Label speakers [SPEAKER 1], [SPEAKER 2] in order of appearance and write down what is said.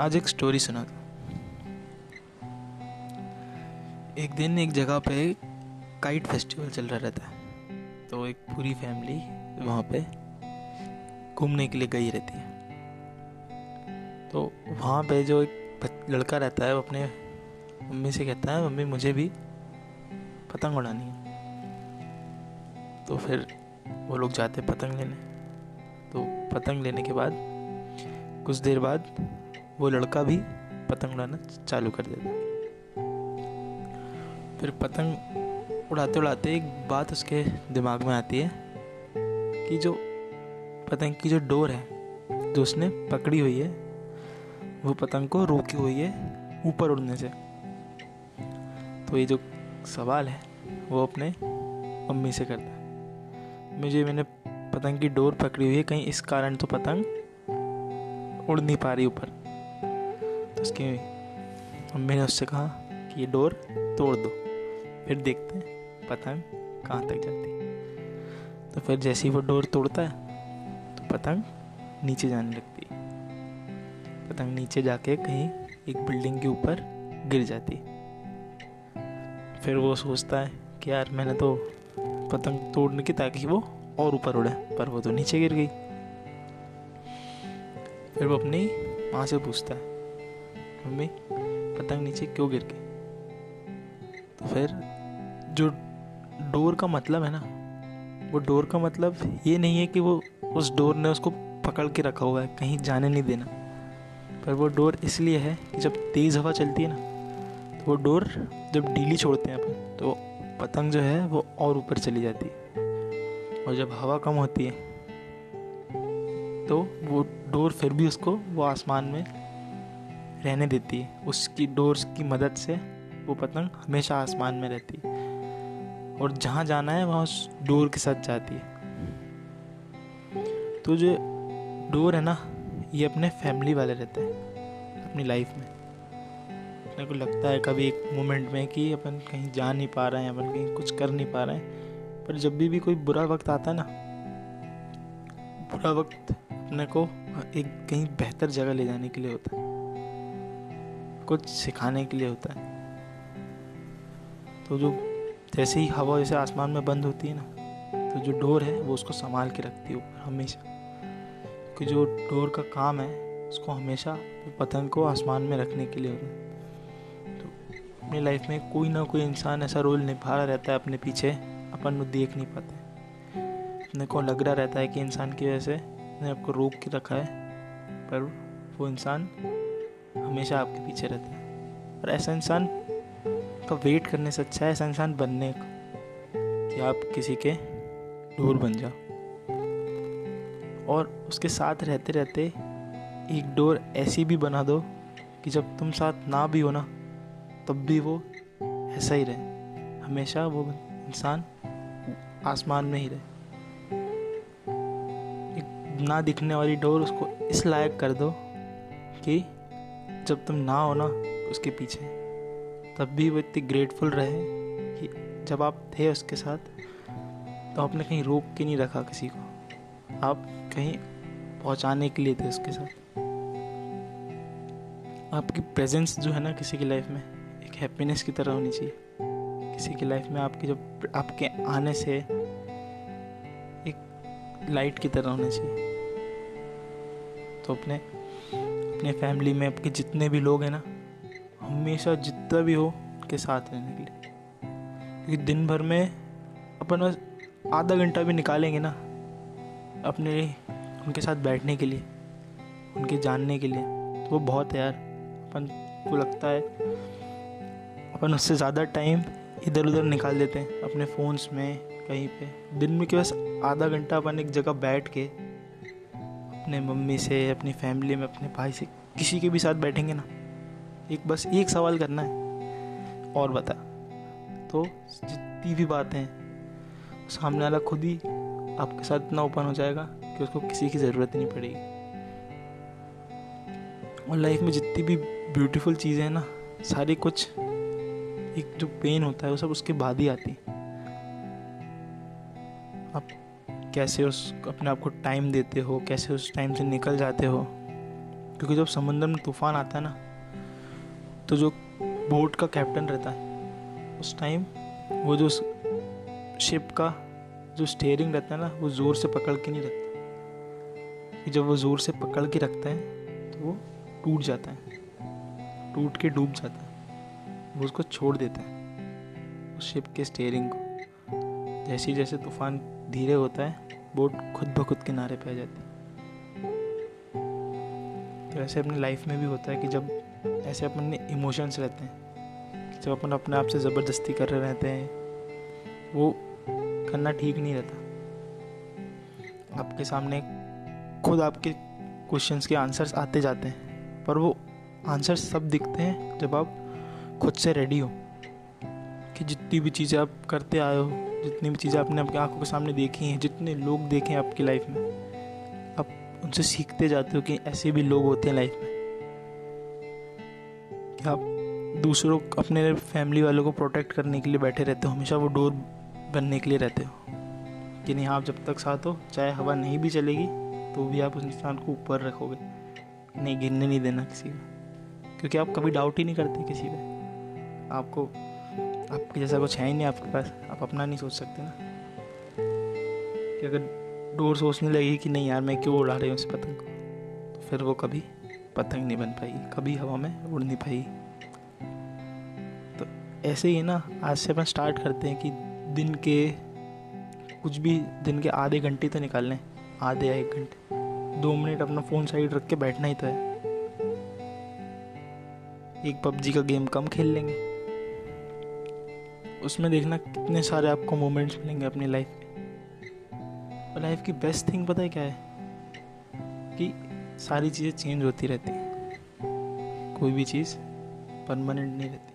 [SPEAKER 1] आज एक स्टोरी सुना एक दिन एक जगह पे काइट फेस्टिवल चल रहा रहता है। तो एक पूरी फैमिली वहाँ पे घूमने के लिए गई रहती है। तो वहाँ पे जो एक लड़का रहता है, वो अपने मम्मी से कहता है, मम्मी, मुझे भी पतंग उड़ानी है। तो फिर वो लोग जाते पतंग लेने। तो पतंग लेने के बाद कुछ देर बाद वो लड़का भी पतंग उड़ाना चालू कर देता फिर पतंग उड़ाते उड़ाते एक बात उसके दिमाग में आती है कि जो पतंग की जो डोर है, जो उसने पकड़ी हुई है, वो पतंग को रोकी हुई है ऊपर उड़ने से। तो ये जो सवाल है, वो अपने मम्मी से करता है। मुझे मैंने पतंग की डोर पकड़ी हुई है, कहीं इस कारण तो पतंग उड़ नहीं पा रही ऊपर। तो उसकी मम्मी ने उससे कहा कि ये डोर तोड़ दो। फिर देखते हैं पतंग कहाँ तक जाती तो फिर जैसे ही वो डोर तोड़ता है तो पतंग नीचे जाने लगती पतंग नीचे जाके कहीं एक बिल्डिंग के ऊपर गिर जाती फिर वो सोचता है कि यार, मैंने तो पतंग तोड़ने की ताकि वो और ऊपर उड़े, पर वो तो नीचे गिर गई। फिर वो अपनी माँ से पूछता है मम्मी, पतंग नीचे क्यों गिर गई? तो फिर जो डोर का मतलब है ना, वो डोर का मतलब ये नहीं है कि वो उस डोर ने उसको पकड़ के रखा हुआ है, कहीं जाने नहीं देना। पर वो डोर इसलिए है कि जब तेज़ हवा चलती है ना तो वो डोर जब डीली छोड़ते हैं अपन तो पतंग जो है वो और ऊपर चली जाती है। और जब हवा कम होती है तो वो डोर फिर भी उसको वो आसमान में रहने देती है। उसकी डोर की मदद से वो पतंग हमेशा आसमान में रहती है। और जहाँ जाना है, वहाँ उस डोर के साथ जाती है। तो जो डोर है ना, ये अपने फैमिली वाले रहते हैं, अपनी लाइफ में। अपने को लगता है कभी एक मोमेंट में कि अपन कहीं जा नहीं पा रहे हैं, अपन कहीं कुछ कर नहीं पा रहे हैं। पर जब भी भी कोई बुरा वक्त आता है ना, बुरा वक्त अपने को एक कहीं बेहतर जगह ले जाने के लिए होता है। कुछ सिखाने के लिए होता है। तो जो जैसे ही हवा जैसे आसमान में बंद होती है ना तो जो डोर है वो उसको संभाल के रखती है ऊपर हमेशा। कि जो डोर का काम है, उसको हमेशा पतंग को आसमान में रखने के लिए होता है। तो अपनी लाइफ में कोई ना कोई इंसान ऐसा रोल निभा रहा रहता है अपने पीछे, अपन देख नहीं पाते। अपने को लग रहा रहता है कि इंसान की वजह से आपको रोक के रखा है, पर वो इंसान हमेशा आपके पीछे रहता है। और ऐसा इंसान का वेट करने से अच्छा है, ऐसा इंसान बनने का, कि आप किसी के डोर बन जाओ। और उसके साथ रहते रहते एक डोर ऐसी भी बना दो, कि जब तुम साथ ना भी हो ना, तब भी वो ऐसा ही रहे। हमेशा वो इंसान आसमान में ही रहे। एक ना दिखने वाली डोर उसको इस लायक कर दो, कि जब तुम ना हो ना उसके पीछे, तब भी वो इतनी ग्रेटफुल रहे कि जब आप थे उसके साथ तो आपने कहीं रोक के नहीं रखा किसी को। आप कहीं पहुँचाने के लिए थे उसके साथ। आपकी प्रेजेंस जो है ना किसी की लाइफ में, एक हैप्पीनेस की तरह होनी चाहिए। किसी की लाइफ में आपकी जब आपके आने से एक लाइट की तरह होनी चाहिए। तो अपने अपने फैमिली में आपके जितने भी लोग हैं ना, हमेशा जितना भी हो, उनके साथ रहने के लिए। क्योंकि दिन भर में अपन आधा घंटा भी निकालेंगे ना, अपने उनके साथ बैठने के लिए, उनके जानने के लिए तो वो बहुत है यार। अपन को लगता है, अपन उससे ज़्यादा टाइम इधर उधर निकाल देते हैं, अपने फ़ोन्स में, कहीं पे। दिन में के बस आधा घंटा अपन एक जगह बैठ के अपने मम्मी से, अपनी फैमिली में, अपने भाई से, किसी के भी साथ बैठेंगे ना, एक बस एक सवाल करना है, और बता। तो जितनी भी बातें हैं, सामने वाला खुद ही आपके साथ इतना ओपन हो जाएगा कि उसको किसी की ज़रूरत नहीं पड़ेगी। और लाइफ में जितनी भी ब्यूटीफुल चीज़ें हैं ना, सारी कुछ, एक जो पेन होता है, वो सब उसके बाद ही आती आप कैसे उस, अपने आप को टाइम देते हो, कैसे उस टाइम से निकल जाते हो? क्योंकि जब समुद्र में तूफ़ान आता है ना तो जो बोट का कैप्टन रहता है, उस टाइम वो जो शिप का जो स्टेयरिंग रहता है ना, वो ज़ोर से पकड़ के नहीं रखता। जब वो ज़ोर से पकड़ के रखता है तो वो टूट जाता है। टूट के डूब जाता है। वो उसको छोड़ देता है, उस शिप के स्टेयरिंग को। जैसे जैसे तूफ़ान धीरे होता है, बोट खुद ब खुद किनारे पे आ जाती तो ऐसे अपनी लाइफ में भी होता है कि जब ऐसे अपने इमोशंस रहते हैं, जब अपन अपने आप से ज़बरदस्ती कर रहे रहते हैं, वो करना ठीक नहीं रहता। आपके सामने खुद आपके क्वेश्चंस के आंसर्स आते जाते हैं, पर वो आंसर्स सब दिखते हैं जब आप खुद से रेडी हो कि जितनी भी चीज़ें आप करते आए हो जितनी भी चीज़ें आपने आपकी आँखों के सामने देखी हैं, जितने लोग देखे हैं आपकी लाइफ में, आप उनसे सीखते जाते हो कि ऐसे भी लोग होते हैं लाइफ में। कि आप दूसरों, अपने फैमिली वालों को प्रोटेक्ट करने के लिए बैठे रहते हो, हमेशा वो डोर बनने के लिए रहते हो। कि नहीं, आप जब तक साथ हो, चाहे हवा नहीं भी चलेगी तो भी आप उस इंसान को ऊपर रखोगे। नहीं गिरने नहीं देना किसी को। क्योंकि आप कभी डाउट ही नहीं करते किसी पे। आपको आपके जैसा कुछ है ही नहीं आपके पास। आप अपना नहीं सोच सकते ना। कि अगर डोर सोचने लगी कि नहीं यार, मैं क्यों उड़ा रही हूँ उस पतंग को? तो फिर वो कभी पतंग नहीं बन पाई, कभी हवा में उड़ नहीं पाई। तो ऐसे ही ना, आज से अपन स्टार्ट करते हैं कि दिन के कुछ भी, दिन के आधे घंटे तो निकाल लें। आधे या एक घंटे। दो मिनट अपना फ़ोन साइड रख के बैठना ही तो है। एक पबजी का गेम कम खेल लेंगे। उसमें देखना कितने सारे आपको मोमेंट्स मिलेंगे अपनी लाइफ में। और लाइफ की बेस्ट थिंग पता है क्या है? कि सारी चीज़ें चेंज होती रहती हैं। कोई भी चीज़ परमानेंट नहीं रहती।